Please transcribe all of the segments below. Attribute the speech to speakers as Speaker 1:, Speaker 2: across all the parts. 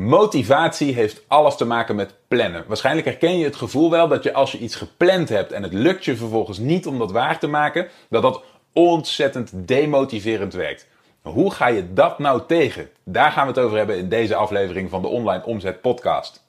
Speaker 1: Motivatie heeft alles te maken met plannen. Waarschijnlijk herken je het gevoel wel dat je als je iets gepland hebt en het lukt je vervolgens niet om dat waar te maken, dat dat ontzettend demotiverend werkt. Hoe ga je dat nou tegen? Daar gaan we het over hebben in deze aflevering van de Online Omzet Podcast.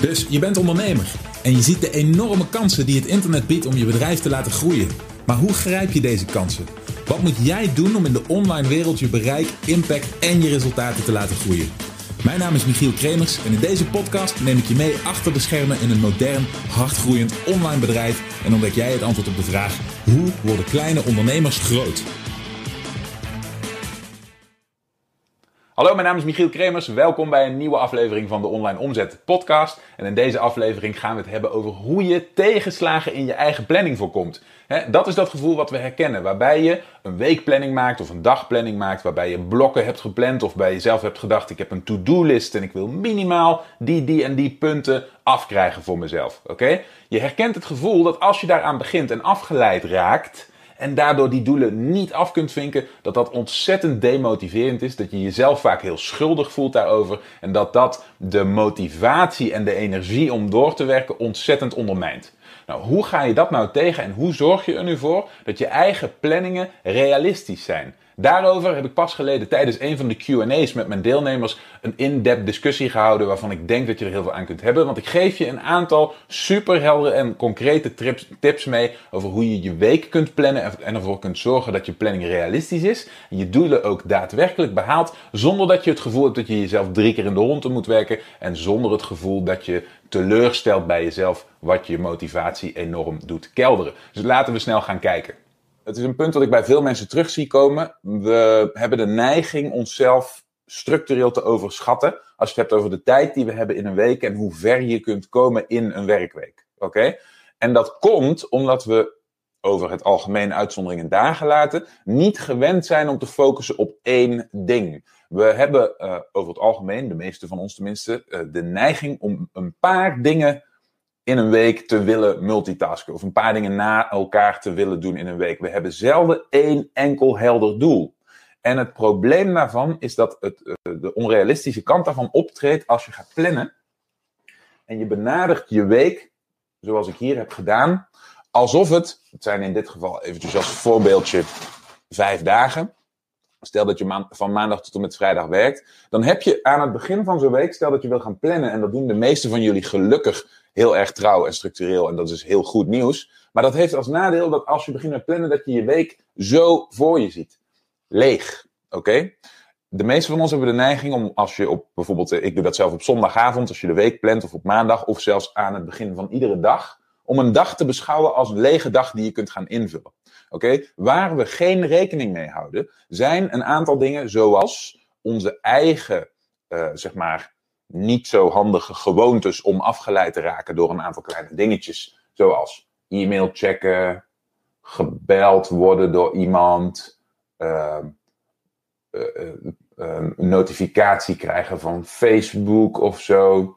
Speaker 2: Dus je bent ondernemer en je ziet de enorme kansen die het internet biedt om je bedrijf te laten groeien. Maar hoe grijp je deze kansen? Wat moet jij doen om in de online wereld je bereik, impact en je resultaten te laten groeien? Mijn naam is Michiel Kremers en in deze podcast neem ik je mee achter de schermen in een modern, hardgroeiend online bedrijf en ontdek jij het antwoord op de vraag: hoe worden kleine ondernemers groot?
Speaker 1: Hallo, mijn naam is Michiel Kremers. Welkom bij een nieuwe aflevering van de Online Omzet Podcast. En in deze aflevering gaan we het hebben over hoe je tegenslagen in je eigen planning voorkomt. dat is dat gevoel wat we herkennen, waarbij je een weekplanning maakt of een dagplanning maakt, waarbij je blokken hebt gepland of bij jezelf hebt gedacht: ik heb een to-do-list en ik wil minimaal die, die en die punten afkrijgen voor mezelf. Oké? Je herkent het gevoel dat als je daaraan begint en afgeleid raakt en daardoor die doelen niet af kunt vinken, dat dat ontzettend demotiverend is, dat je jezelf vaak heel schuldig voelt daarover en dat dat de motivatie en de energie om door te werken ontzettend ondermijnt. Nou, hoe ga je dat nou tegen en hoe zorg je er nu voor dat je eigen planningen realistisch zijn? Daarover heb ik pas geleden tijdens een van de QA's met mijn deelnemers een in-depth discussie gehouden waarvan ik denk dat je er heel veel aan kunt hebben. Want ik geef je een aantal superheldere en concrete tips mee over hoe je je week kunt plannen en ervoor kunt zorgen dat je planning realistisch is. En je doelen ook daadwerkelijk behaalt zonder dat je het gevoel hebt dat je jezelf drie keer in de hond moet werken en zonder het gevoel dat je teleurstelt bij jezelf wat je motivatie enorm doet kelderen. Dus laten we snel gaan kijken. Het is een punt dat ik bij veel mensen terug zie komen. We hebben de neiging onszelf structureel te overschatten. Als je het hebt over de tijd die we hebben in een week en hoe ver je kunt komen in een werkweek. Oké? En dat komt omdat we over het algemeen uitzonderingen dagen laten, niet gewend zijn om te focussen op één ding. We hebben uh, over het algemeen, de meeste van ons tenminste, uh, de neiging om een paar dingen in een week te willen multitasken. Of een paar dingen na elkaar te willen doen in een week. We hebben zelden één enkel helder doel. En het probleem daarvan is dat het, eh, de onrealistische kant daarvan optreedt als je gaat plannen. En je benadert je week, zoals ik hier heb gedaan, alsof het, het zijn in dit geval eventjes als voorbeeldje vijf dagen. Stel dat je van maandag tot en met vrijdag werkt. Dan heb je aan het begin van zo'n week, stel dat je wil gaan plannen. En dat doen de meeste van jullie gelukkig heel erg trouw en structureel. En dat is heel goed nieuws. Maar dat heeft als nadeel dat als je begint met plannen, dat je je week zo voor je ziet. Leeg. Oké? De meeste van ons hebben de neiging om, als je op bijvoorbeeld, ik doe dat zelf op zondagavond, als je de week plant, of op maandag, of zelfs aan het begin van iedere dag, om een dag te beschouwen als een lege dag die je kunt gaan invullen. Oké? Waar we geen rekening mee houden, zijn een aantal dingen zoals onze eigen, uh, zeg maar, niet zo handige gewoontes om afgeleid te raken door een aantal kleine dingetjes. Zoals e-mail checken, gebeld worden door iemand, uh, uh, uh, notificatie krijgen van Facebook of zo.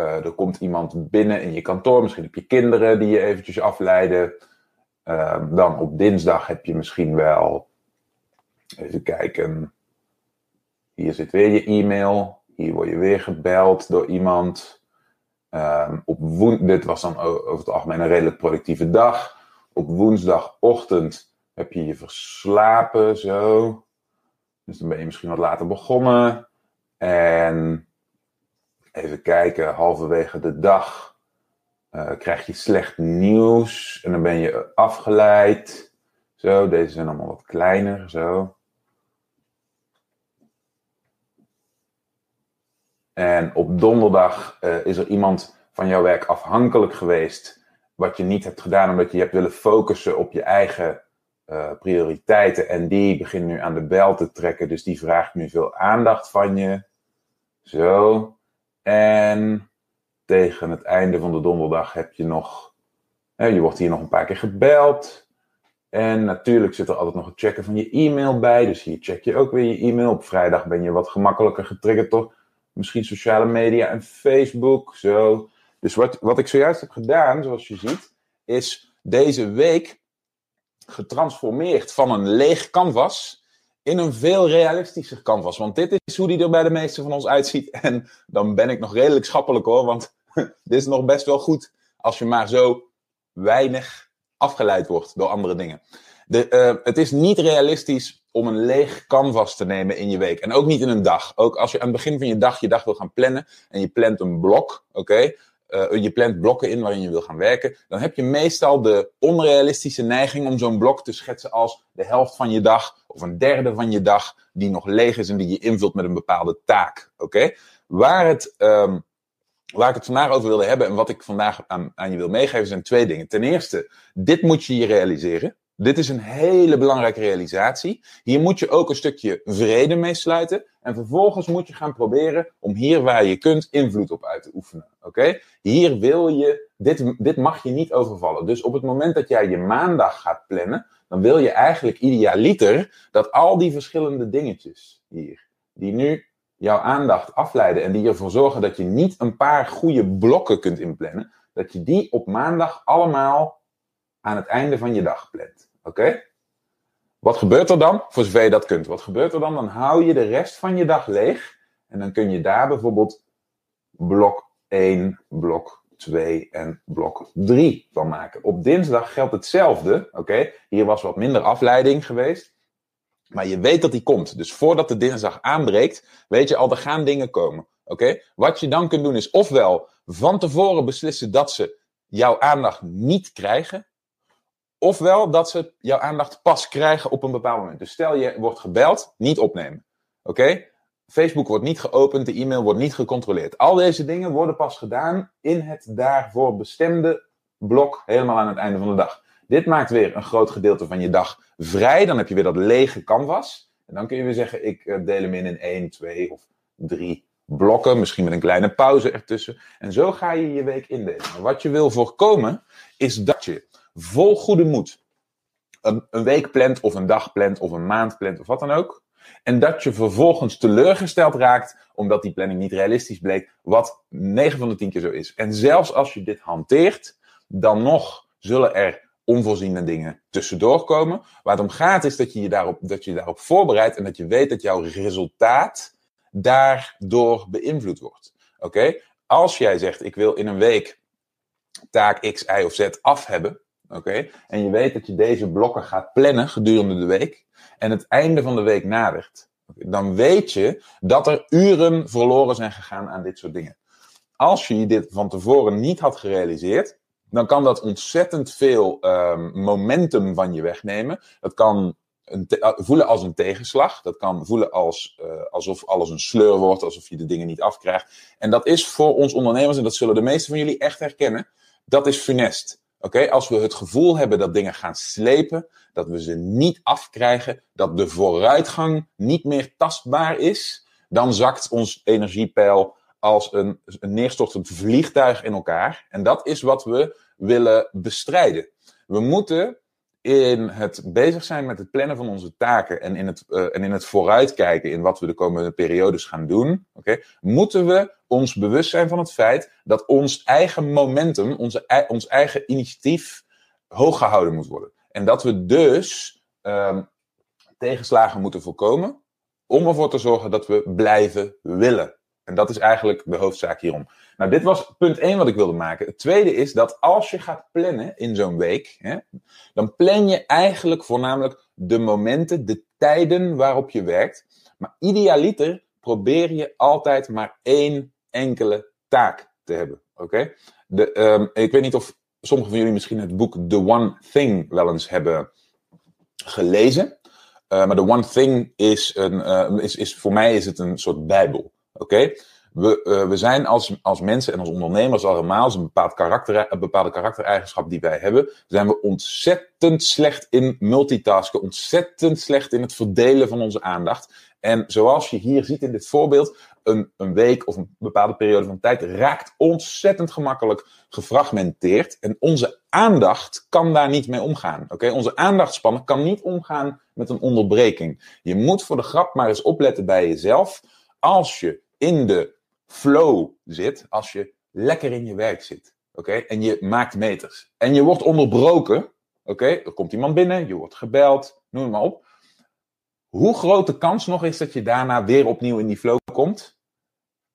Speaker 1: Er komt iemand binnen in je kantoor, misschien heb je kinderen die je eventjes afleiden. Ehm, dan op dinsdag heb je misschien wel, even kijken, hier zit weer je e-mail. Hier word je weer gebeld door iemand. Um, op woen dit was dan over het algemeen een redelijk productieve dag. Op woensdagochtend heb je je verslapen, zo. Dus dan ben je misschien wat later begonnen. En even kijken, halverwege de dag uh, krijg je slecht nieuws. En dan ben je afgeleid. Zo, deze zijn allemaal wat kleiner, zo. En op donderdag uh, is er iemand van jouw werk afhankelijk geweest. Wat je niet hebt gedaan omdat je hebt willen focussen op je eigen uh, prioriteiten. En die begint nu aan de bel te trekken. Dus die vraagt nu veel aandacht van je. Zo. En tegen het einde van de donderdag heb je nog. je wordt hier nog een paar keer gebeld. En natuurlijk zit er altijd nog het checken van je e-mail bij. Dus hier check je ook weer je e-mail. Op vrijdag ben je wat gemakkelijker getriggerd door misschien sociale media en Facebook. Zo. Dus wat, wat ik zojuist heb gedaan, zoals je ziet, is deze week getransformeerd van een leeg canvas in een veel realistischer canvas. Want dit is hoe die er bij de meeste van ons uitziet. En dan ben ik nog redelijk schappelijk hoor, want dit is nog best wel goed als je maar zo weinig afgeleid wordt door andere dingen. De, uh, het is niet realistisch om een leeg canvas te nemen in je week. En ook niet in een dag. Ook als je aan het begin van je dag je dag wil gaan plannen en je plant een blok, oké? Uh, je plant blokken in waarin je wil gaan werken, dan heb je meestal de onrealistische neiging om zo'n blok te schetsen als de helft van je dag of een derde van je dag die nog leeg is en die je invult met een bepaalde taak. Oké? Waar, um, waar ik het vandaag over wilde hebben en wat ik vandaag aan, aan je wil meegeven zijn twee dingen. Ten eerste, dit moet je je realiseren. Dit is een hele belangrijke realisatie. Hier moet je ook een stukje vrede mee sluiten. En vervolgens moet je gaan proberen om hier waar je kunt invloed op uit te oefenen. Oké? Hier wil je, dit, dit mag je niet overvallen. Dus op het moment dat jij je maandag gaat plannen, dan wil je eigenlijk idealiter dat al die verschillende dingetjes hier, die nu jouw aandacht afleiden en die ervoor zorgen dat je niet een paar goede blokken kunt inplannen, dat je die op maandag allemaal aan het einde van je dag plant. Oké? Wat gebeurt er dan? Voor zover je dat kunt. Wat gebeurt er dan? Dan hou je de rest van je dag leeg. En dan kun je daar bijvoorbeeld blok 1, blok 2 en blok 3 van maken. Op dinsdag geldt hetzelfde. Oké? Hier was wat minder afleiding geweest. Maar je weet dat die komt. Dus voordat de dinsdag aanbreekt, weet je al, er gaan dingen komen. Oké? Wat je dan kunt doen is ofwel van tevoren beslissen dat ze jouw aandacht niet krijgen. Ofwel dat ze jouw aandacht pas krijgen op een bepaald moment. Dus stel je wordt gebeld, niet opnemen. Oké? Facebook wordt niet geopend, de e-mail wordt niet gecontroleerd. Al deze dingen worden pas gedaan in het daarvoor bestemde blok helemaal aan het einde van de dag. Dit maakt weer een groot gedeelte van je dag vrij. Dan heb je weer dat lege canvas. En dan kun je weer zeggen, ik eh, deel hem in in 1, 2 of 3 blokken. Misschien met een kleine pauze ertussen. En zo ga je je week indelen. Wat je wil voorkomen, is dat je vol goede moed een, een week plant of een dag plant of een maand plant of wat dan ook. En dat je vervolgens teleurgesteld raakt omdat die planning niet realistisch bleek, wat 9 van de 10 keer zo is. En zelfs als je dit hanteert, dan nog zullen er onvoorziene dingen tussendoor komen. Waar het om gaat is dat je je daarop, dat je, je daarop voorbereidt en dat je weet dat jouw resultaat daardoor beïnvloed wordt. Oké? Als jij zegt, ik wil in een week taak X, Y of Z af hebben, oké? En je weet dat je deze blokken gaat plannen gedurende de week en het einde van de week nadert, dan weet je dat er uren verloren zijn gegaan aan dit soort dingen. Als je dit van tevoren niet had gerealiseerd, dan kan dat ontzettend veel um, momentum van je wegnemen. Dat kan een uh, voelen als een tegenslag. Dat kan voelen als, uh, alsof alles een sleur wordt, alsof je de dingen niet afkrijgt. En dat is voor ons ondernemers, en dat zullen de meesten van jullie echt herkennen, dat is funest. Oké, als we het gevoel hebben dat dingen gaan slepen, dat we ze niet afkrijgen, dat de vooruitgang niet meer tastbaar is, dan zakt ons energiepeil als een, een neerstortend vliegtuig in elkaar. En dat is wat we willen bestrijden. We moeten in het bezig zijn met het plannen van onze taken en in het, uh, en in het vooruitkijken in wat we de komende periodes gaan doen, moeten we ons bewust zijn van het feit dat ons eigen momentum, onze, ons eigen initiatief hoog gehouden moet worden. En dat we dus um, tegenslagen moeten voorkomen om ervoor te zorgen dat we blijven willen. En dat is eigenlijk de hoofdzaak hierom. Nou, dit was punt 1 wat ik wilde maken. Het tweede is dat als je gaat plannen in zo'n week, hè, dan plan je eigenlijk voornamelijk de momenten, de tijden waarop je werkt. Maar idealiter probeer je altijd maar één enkele taak te hebben. Oké? Okay? Um, ik weet niet of sommigen van jullie misschien het boek The One Thing wel eens hebben gelezen. Uh, maar The One Thing is, een, uh, is, is voor mij is het een soort bijbel. Oké? We, uh, we zijn als, als mensen en als ondernemers allemaal, is een, bepaald karakter, een bepaalde karaktereigenschap die wij hebben, zijn we ontzettend slecht in multitasken, ontzettend slecht in het verdelen van onze aandacht. En zoals je hier ziet in dit voorbeeld, een, een week of een bepaalde periode van tijd raakt ontzettend gemakkelijk gefragmenteerd. En onze aandacht kan daar niet mee omgaan. Oké, Onze aandachtspannen kan niet omgaan met een onderbreking. Je moet voor de grap maar eens opletten bij jezelf. Als je in de flow zit, als je lekker in je werk zit, oké, en je maakt meters, en je wordt onderbroken, oké, er komt iemand binnen, je wordt gebeld, noem maar op. hoe groot de kans nog is dat je daarna weer opnieuw in die flow komt?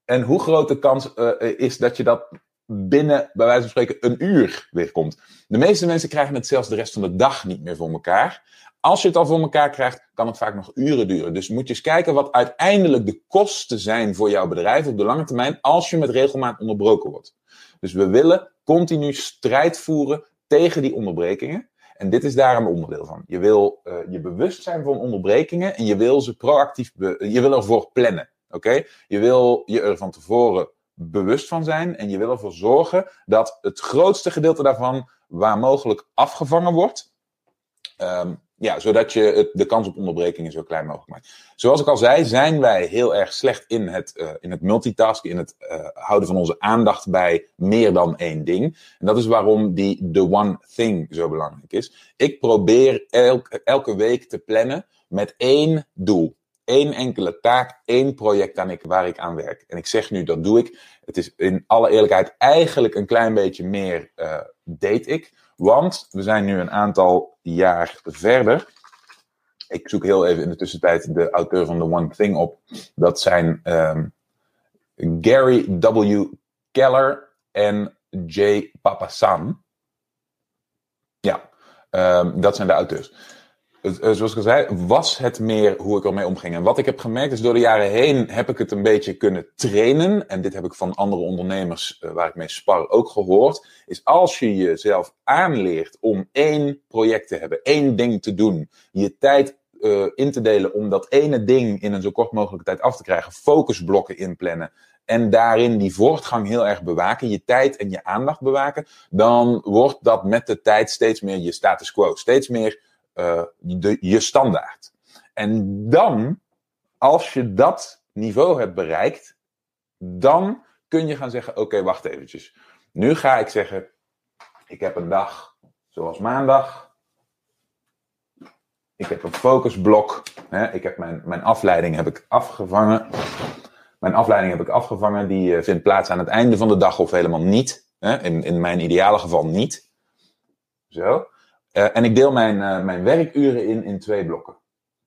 Speaker 1: En hoe groot de kans uh, is dat je dat binnen, bij wijze van spreken, een uur weer komt? De meeste mensen krijgen het zelfs de rest van de dag niet meer voor elkaar. Als je het al voor elkaar krijgt, kan het vaak nog uren duren. Dus moet je eens kijken wat uiteindelijk de kosten zijn voor jouw bedrijf op de lange termijn als je met regelmaat onderbroken wordt. Dus we willen continu strijd voeren tegen die onderbrekingen. En dit is daar een onderdeel van. Je wil uh, je bewust zijn van onderbrekingen en je wil ze proactief, je wil ervoor plannen. Oké? Je wil je er van tevoren bewust van zijn en je wil ervoor zorgen dat het grootste gedeelte daarvan waar mogelijk afgevangen wordt. Um, ja, zodat je het, de kans op onderbrekingen zo klein mogelijk maakt. Zoals ik al zei, zijn wij heel erg slecht in het, uh, in het multitasken, in het uh, houden van onze aandacht bij meer dan één ding. En dat is waarom die the one thing zo belangrijk is. Ik probeer elke, elke week te plannen met één doel. Eén enkele taak, één project aan ik, waar ik aan werk. En ik zeg nu, dat doe ik. Het is in alle eerlijkheid eigenlijk een klein beetje meer uh, date ik. Want we zijn nu een aantal jaar verder. Ik zoek heel even in de tussentijd de auteur van The One Thing op. Dat zijn um, Gary W. Keller en J. Papasan. Ja, um, dat zijn de auteurs. Eh, zoals ik al zei, was het meer hoe ik ermee omging. En wat ik heb gemerkt is door de jaren heen heb ik het een beetje kunnen trainen. En dit heb ik van andere ondernemers uh, waar ik mee spar ook gehoord. Is als je jezelf aanleert om één project te hebben, één ding te doen, je tijd uh, in te delen om dat ene ding in een zo kort mogelijke tijd af te krijgen, focusblokken inplannen. En daarin die voortgang heel erg bewaken, je tijd en je aandacht bewaken, dan wordt dat met de tijd steeds meer je status quo. Steeds meer uh, de, je standaard. En dan, als je dat niveau hebt bereikt, dan kun je gaan zeggen: Oké, wacht eventjes. Nu ga ik zeggen: Ik heb een dag zoals maandag. Ik heb een focusblok. Hè, ik heb mijn, mijn afleiding heb ik afgevangen. Mijn afleiding heb ik afgevangen. Die uh, vindt plaats aan het einde van de dag of helemaal niet. Hè, in, in mijn ideale geval niet. Zo. Uh, en ik deel mijn, uh, mijn werkuren in in twee blokken.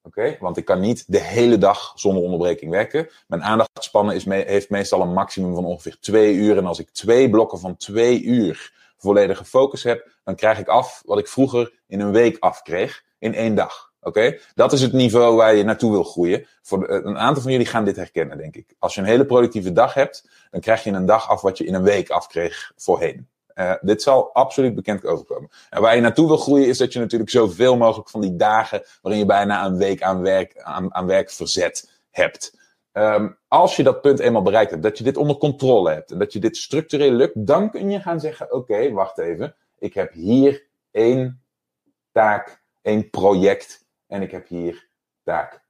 Speaker 1: Oké? Want ik kan niet de hele dag zonder onderbreking werken. Mijn aandachtspannen is me heeft meestal een maximum van ongeveer twee uur. En als ik twee blokken van twee uur volledige focus heb, dan krijg ik af wat ik vroeger in een week afkreeg in één dag. Oké? Dat is het niveau waar je naartoe wil groeien. Voor de, een aantal van jullie gaan dit herkennen, denk ik. Als je een hele productieve dag hebt, dan krijg je een dag af wat je in een week afkreeg voorheen. Uh, dit zal absoluut bekend overkomen. En waar je naartoe wil groeien is dat je natuurlijk zoveel mogelijk van die dagen waarin je bijna een week aan werk, aan, aan werk verzet hebt. Um, als je dat punt eenmaal bereikt hebt, dat je dit onder controle hebt en dat je dit structureel lukt, dan kun je gaan zeggen: Oké, wacht even. Ik heb hier één taak, één project en ik heb hier taak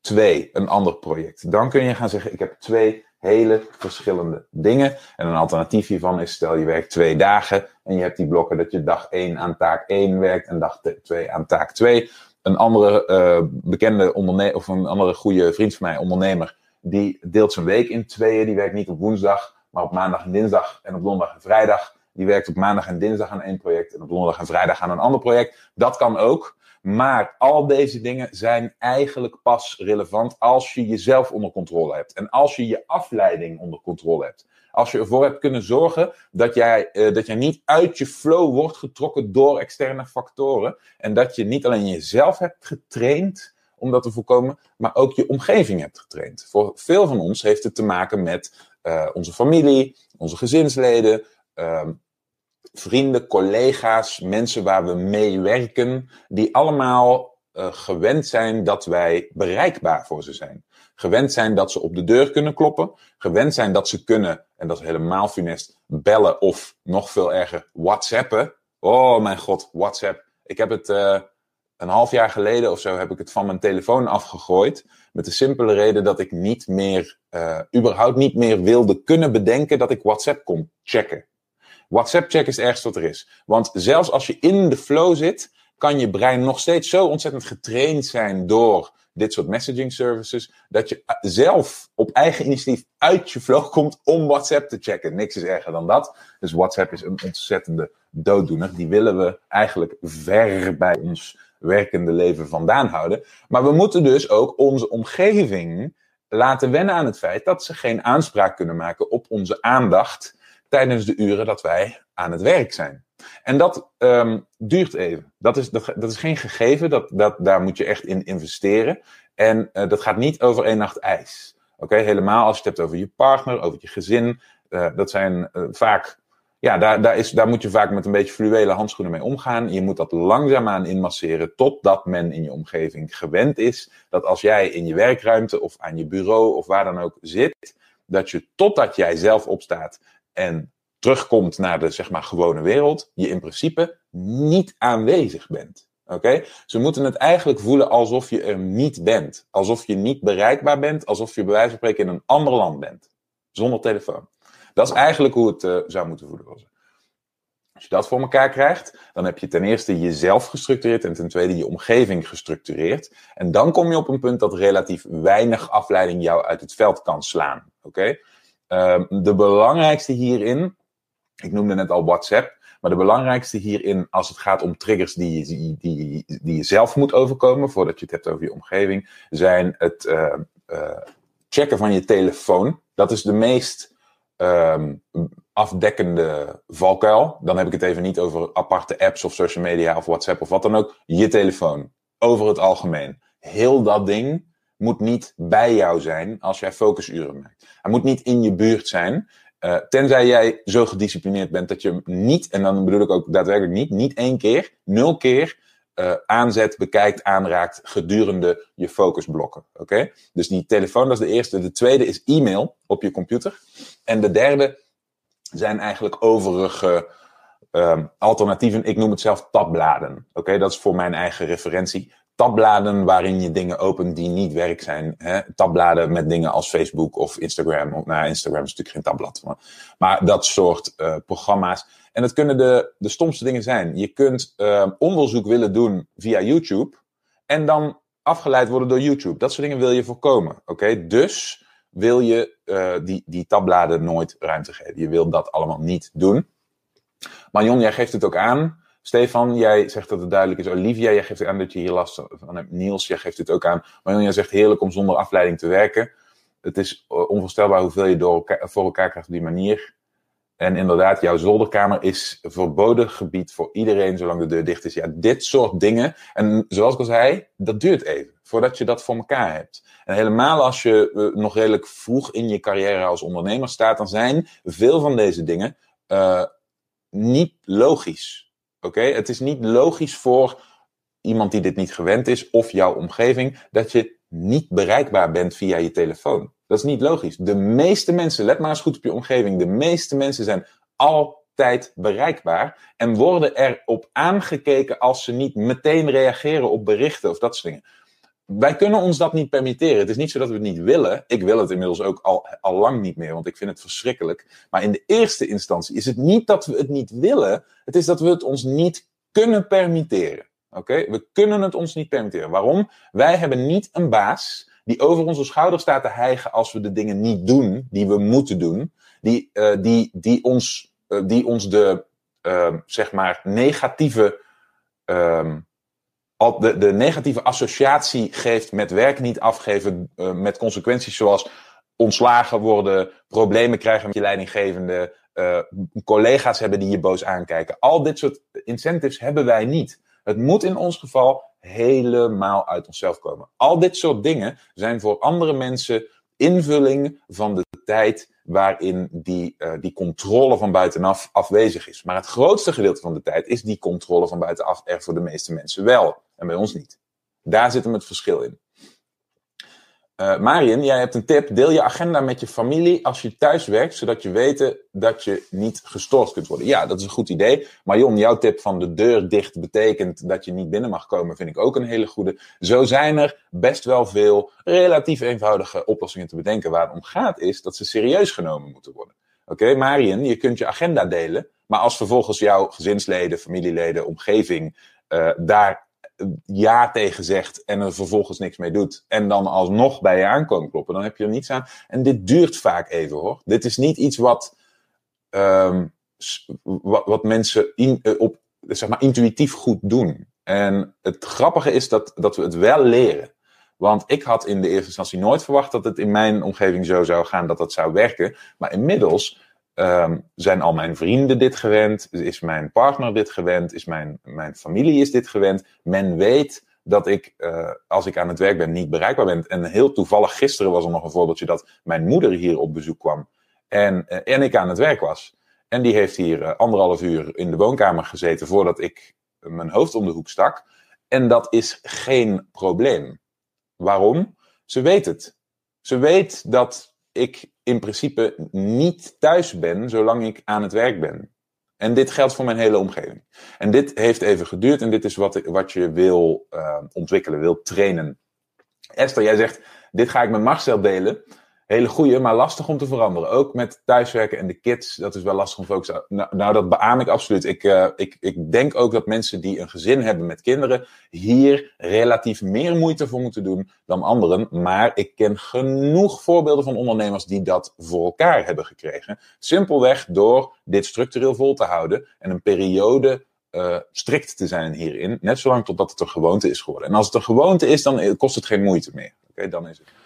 Speaker 1: twee, een ander project. Dan kun je gaan zeggen: Ik heb twee hele verschillende dingen. En een alternatief hiervan is, stel je werkt twee dagen en je hebt die blokken dat je dag 1 aan taak 1 werkt en dag 2 aan taak 2. Een andere uh, bekende ondernemer, of een andere goede vriend van mij, ondernemer, die deelt zijn week in tweeën. Die werkt niet op woensdag, maar op maandag en dinsdag en op donderdag en vrijdag. Die werkt op maandag en dinsdag aan één project en op donderdag en vrijdag aan een ander project. Dat kan ook. Maar al deze dingen zijn eigenlijk pas relevant als je jezelf onder controle hebt. En als je je afleiding onder controle hebt. Als je ervoor hebt kunnen zorgen dat jij, uh, dat jij niet uit je flow wordt getrokken door externe factoren. En dat je niet alleen jezelf hebt getraind om dat te voorkomen, maar ook je omgeving hebt getraind. Voor veel van ons heeft het te maken met uh, onze familie, onze gezinsleden, uh, vrienden, collega's, mensen waar we mee werken, die allemaal uh, gewend zijn dat wij bereikbaar voor ze zijn. Gewend zijn dat ze op de deur kunnen kloppen. Gewend zijn dat ze kunnen, en dat is helemaal funest, bellen of nog veel erger, WhatsAppen. Oh mijn god, WhatsApp. Ik heb het uh, een half jaar geleden of zo heb ik het van mijn telefoon afgegooid. Met de simpele reden dat ik niet meer, uh, überhaupt niet meer wilde kunnen bedenken dat ik WhatsApp kon checken. WhatsApp check is het wat er is. Want zelfs als je in de flow zit, kan je brein nog steeds zo ontzettend getraind zijn door dit soort messaging services, dat je zelf op eigen initiatief uit je flow komt om WhatsApp te checken. Niks is erger dan dat. Dus WhatsApp is een ontzettende dooddoener. Die willen we eigenlijk ver bij ons werkende leven vandaan houden. Maar we moeten dus ook onze omgeving laten wennen aan het feit dat ze geen aanspraak kunnen maken op onze aandacht tijdens de uren dat wij aan het werk zijn. En dat um, duurt even. Dat is, dat, dat, is geen gegeven, dat, dat, daar moet je echt in investeren. En uh, dat gaat niet over één nacht ijs. Oké, helemaal als je het hebt over je partner, over je gezin. Uh, dat zijn uh, vaak, ja, daar, daar, is, daar moet je vaak met een beetje fluwelen handschoenen mee omgaan. Je moet dat langzaamaan inmasseren totdat men in je omgeving gewend is. Dat als jij in je werkruimte of aan je bureau of waar dan ook zit, dat je totdat jij zelf opstaat en terugkomt naar de zeg maar gewone wereld, je in principe niet aanwezig bent. Oké? Ze moeten het eigenlijk voelen alsof je er niet bent. Alsof je niet bereikbaar bent. Alsof je bij wijze van spreken in een ander land bent. Zonder telefoon. Dat is eigenlijk hoe het uh, zou moeten voelen. Als je dat voor elkaar krijgt, dan heb je ten eerste jezelf gestructureerd en ten tweede je omgeving gestructureerd. En dan kom je op een punt dat relatief weinig afleiding jou uit het veld kan slaan. Oké? Uh, de belangrijkste hierin, ik noemde net al WhatsApp. Maar de belangrijkste hierin, als het gaat om triggers die je, die, die, je zelf moet overkomen, voordat je het hebt over je omgeving, zijn het uh, uh, checken van je telefoon. Dat is de meest um, afdekkende valkuil. Dan heb ik het even niet over aparte apps of social media of WhatsApp of wat dan ook. Je telefoon. Over het algemeen. Heel dat ding moet niet bij jou zijn als jij focusuren maakt. Hij moet niet in je buurt zijn. Uh, tenzij jij zo gedisciplineerd bent dat je niet, en dan bedoel ik ook daadwerkelijk niet, niet één keer, nul keer uh, aanzet, bekijkt, aanraakt gedurende je focusblokken. Oké? Dus die telefoon, dat is de eerste. De tweede is e-mail op je computer. En de derde zijn eigenlijk overige um, alternatieven. Ik noem het zelf tabbladen. Oké, dat is voor mijn eigen referentie tabbladen waarin je dingen opent die niet werk zijn. Hè? Tabbladen met dingen als Facebook of Instagram. Nou, Instagram is natuurlijk geen tabblad. Maar, maar dat soort uh, programma's. En dat kunnen de, de stomste dingen zijn. Je kunt uh, onderzoek willen doen via YouTube. En dan afgeleid worden door YouTube. Dat soort dingen wil je voorkomen. Oké, dus wil je uh, die, die tabbladen nooit ruimte geven. Je wil dat allemaal niet doen. Marion, jij geeft het ook aan. Stefan, jij zegt dat het duidelijk is. Olivia, jij geeft aan dat je hier last van hebt. Niels, jij geeft het ook aan. Maar jij zegt heerlijk om zonder afleiding te werken. Het is eh, onvoorstelbaar hoeveel je door voor elkaar krijgt op die manier. En inderdaad, jouw zolderkamer is verboden gebied voor iedereen zolang de deur dicht is. Ja, dit soort dingen. En zoals ik al zei, dat duurt even voordat je dat voor elkaar hebt. En helemaal als je uh, nog redelijk vroeg in je carrière als ondernemer staat, dan zijn veel van deze dingen uh, niet logisch. Oké, het is niet logisch voor iemand die dit niet gewend is of jouw omgeving dat je niet bereikbaar bent via je telefoon. Dat is niet logisch. De meeste mensen, let maar eens goed op je omgeving, de meeste mensen zijn altijd bereikbaar en worden erop aangekeken als ze niet meteen reageren op berichten of dat soort dingen. Wij kunnen ons dat niet permitteren. Het is niet zo dat we het niet willen. Ik wil het inmiddels ook al, al lang niet meer, want ik vind het verschrikkelijk. Maar in de eerste instantie is het niet dat we het niet willen. Het is dat we het ons niet kunnen permitteren. Oké? We kunnen het ons niet permitteren. Waarom? Wij hebben niet een baas die over onze schouder staat te hijgen als we de dingen niet doen die we moeten doen. Die, uh, die, die, ons, uh, die ons de, uh, zeg maar, negatieve ehm, al de, de negatieve associatie geeft met werk niet afgeven, uh, met consequenties zoals ontslagen worden, problemen krijgen met je leidinggevende, uh, collega's hebben die je boos aankijken. Al dit soort incentives hebben wij niet. Het moet in ons geval helemaal uit onszelf komen. Al dit soort dingen zijn voor andere mensen invulling van de tijd waarin die, uh, die controle van buitenaf afwezig is. Maar het grootste gedeelte van de tijd is die controle van buitenaf er voor de meeste mensen wel. En bij ons niet. Daar zit hem het verschil in. Uh, jij hebt een tip. Deel je agenda met je familie als je thuis werkt, zodat je weet dat je niet gestoord kunt worden. Ja, dat is een goed idee. Marion, jouw tip van de deur dicht betekent dat je niet binnen mag komen, vind ik ook een hele goede. Zo zijn er best wel veel relatief eenvoudige oplossingen te bedenken. Waar het om gaat is dat ze serieus genomen moeten worden. Oké, okay, je kunt je agenda delen, maar als vervolgens jouw gezinsleden, familieleden, omgeving uh, daar ja tegen zegt en er vervolgens niks mee doet. En dan alsnog bij je aankomen kloppen, dan heb je er niets aan. En dit duurt vaak even hoor. Dit is niet iets wat, um, wat, wat, mensen in, uh, op, zeg maar, intuïtief goed doen. En het grappige is dat, dat we het wel leren. Want ik had in de eerste instantie nooit verwacht dat het in mijn omgeving zo zou gaan, dat dat zou werken. Maar inmiddels um, zijn al mijn vrienden dit gewend, is mijn partner dit gewend, is mijn, mijn familie is dit gewend. Men weet dat ik, uh, als ik aan het werk ben, niet bereikbaar ben. En heel toevallig, gisteren was er nog een voorbeeldje dat mijn moeder hier op bezoek kwam en, uh, en ik aan het werk was. En die heeft hier uh, anderhalf uur in de woonkamer gezeten voordat ik mijn hoofd om de hoek stak. En dat is geen probleem. Waarom? Ze weet het. Ze weet dat ik in principe niet thuis ben zolang ik aan het werk ben. En dit geldt voor mijn hele omgeving. En dit heeft even geduurd en dit is wat, wat je wil uh, ontwikkelen, wil trainen. Esther, jij zegt, dit ga ik met Marcel delen hele goede, maar lastig om te veranderen. Ook met thuiswerken en de kids, dat is wel lastig om focus nou, nou, dat beaam ik absoluut. Ik, uh, ik, ik denk ook dat mensen die een gezin hebben met kinderen hier relatief meer moeite voor moeten doen dan anderen. Maar ik ken genoeg voorbeelden van ondernemers die dat voor elkaar hebben gekregen. Simpelweg door dit structureel vol te houden en een periode uh, strikt te zijn hierin. Net zolang totdat het een gewoonte is geworden. En als het een gewoonte is, dan kost het geen moeite meer. Oké, dan is het.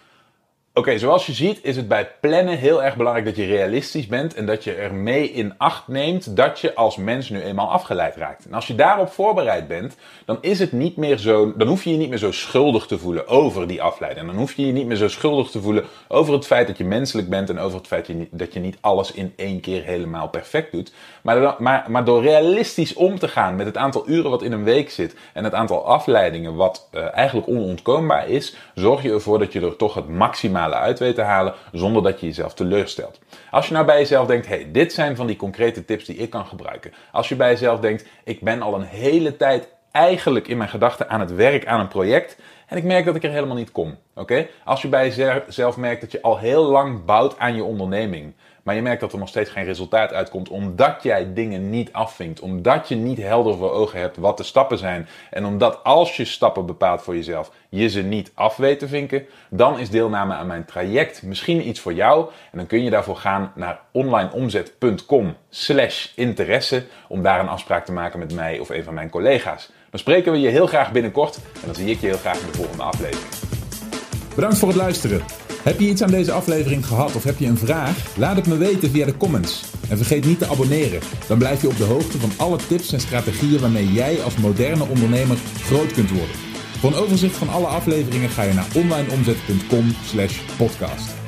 Speaker 1: Oké, zoals je ziet is het bij plannen heel erg belangrijk dat je realistisch bent en dat je er mee in acht neemt dat je als mens nu eenmaal afgeleid raakt. En als je daarop voorbereid bent, dan is het niet meer zo, dan hoef je je niet meer zo schuldig te voelen over die afleiding. Dan hoef je je niet meer zo schuldig te voelen over het feit dat je menselijk bent en over het feit dat je niet alles in één keer helemaal perfect doet. Maar, maar, maar door realistisch om te gaan met het aantal uren wat in een week zit en het aantal afleidingen wat uh, eigenlijk onontkoombaar is, zorg je ervoor dat je er toch het maximale uit weet te halen zonder dat je jezelf teleurstelt. Als je nou bij jezelf denkt, hey, dit zijn van die concrete tips die ik kan gebruiken. Als je bij jezelf denkt, ik ben al een hele tijd eigenlijk in mijn gedachten aan het werk aan een project en ik merk dat ik er helemaal niet kom. Oké? Als je bij jezelf merkt dat je al heel lang bouwt aan je onderneming, maar je merkt dat er nog steeds geen resultaat uitkomt omdat jij dingen niet afvinkt, omdat je niet helder voor ogen hebt wat de stappen zijn en omdat als je stappen bepaalt voor jezelf, je ze niet af weet te vinken, dan is deelname aan mijn traject misschien iets voor jou en dan kun je daarvoor gaan naar onlineomzet.com slash interesse om daar een afspraak te maken met mij of een van mijn collega's. Dan spreken we je heel graag binnenkort en dan zie ik je heel graag in de volgende aflevering.
Speaker 2: Bedankt voor het luisteren. Heb je iets aan deze aflevering gehad of heb je een vraag? Laat het me weten via de comments. En vergeet niet te abonneren. Dan blijf je op de hoogte van alle tips en strategieën waarmee jij als moderne ondernemer groot kunt worden. Voor een overzicht van alle afleveringen ga je naar onlineomzet.com/podcast.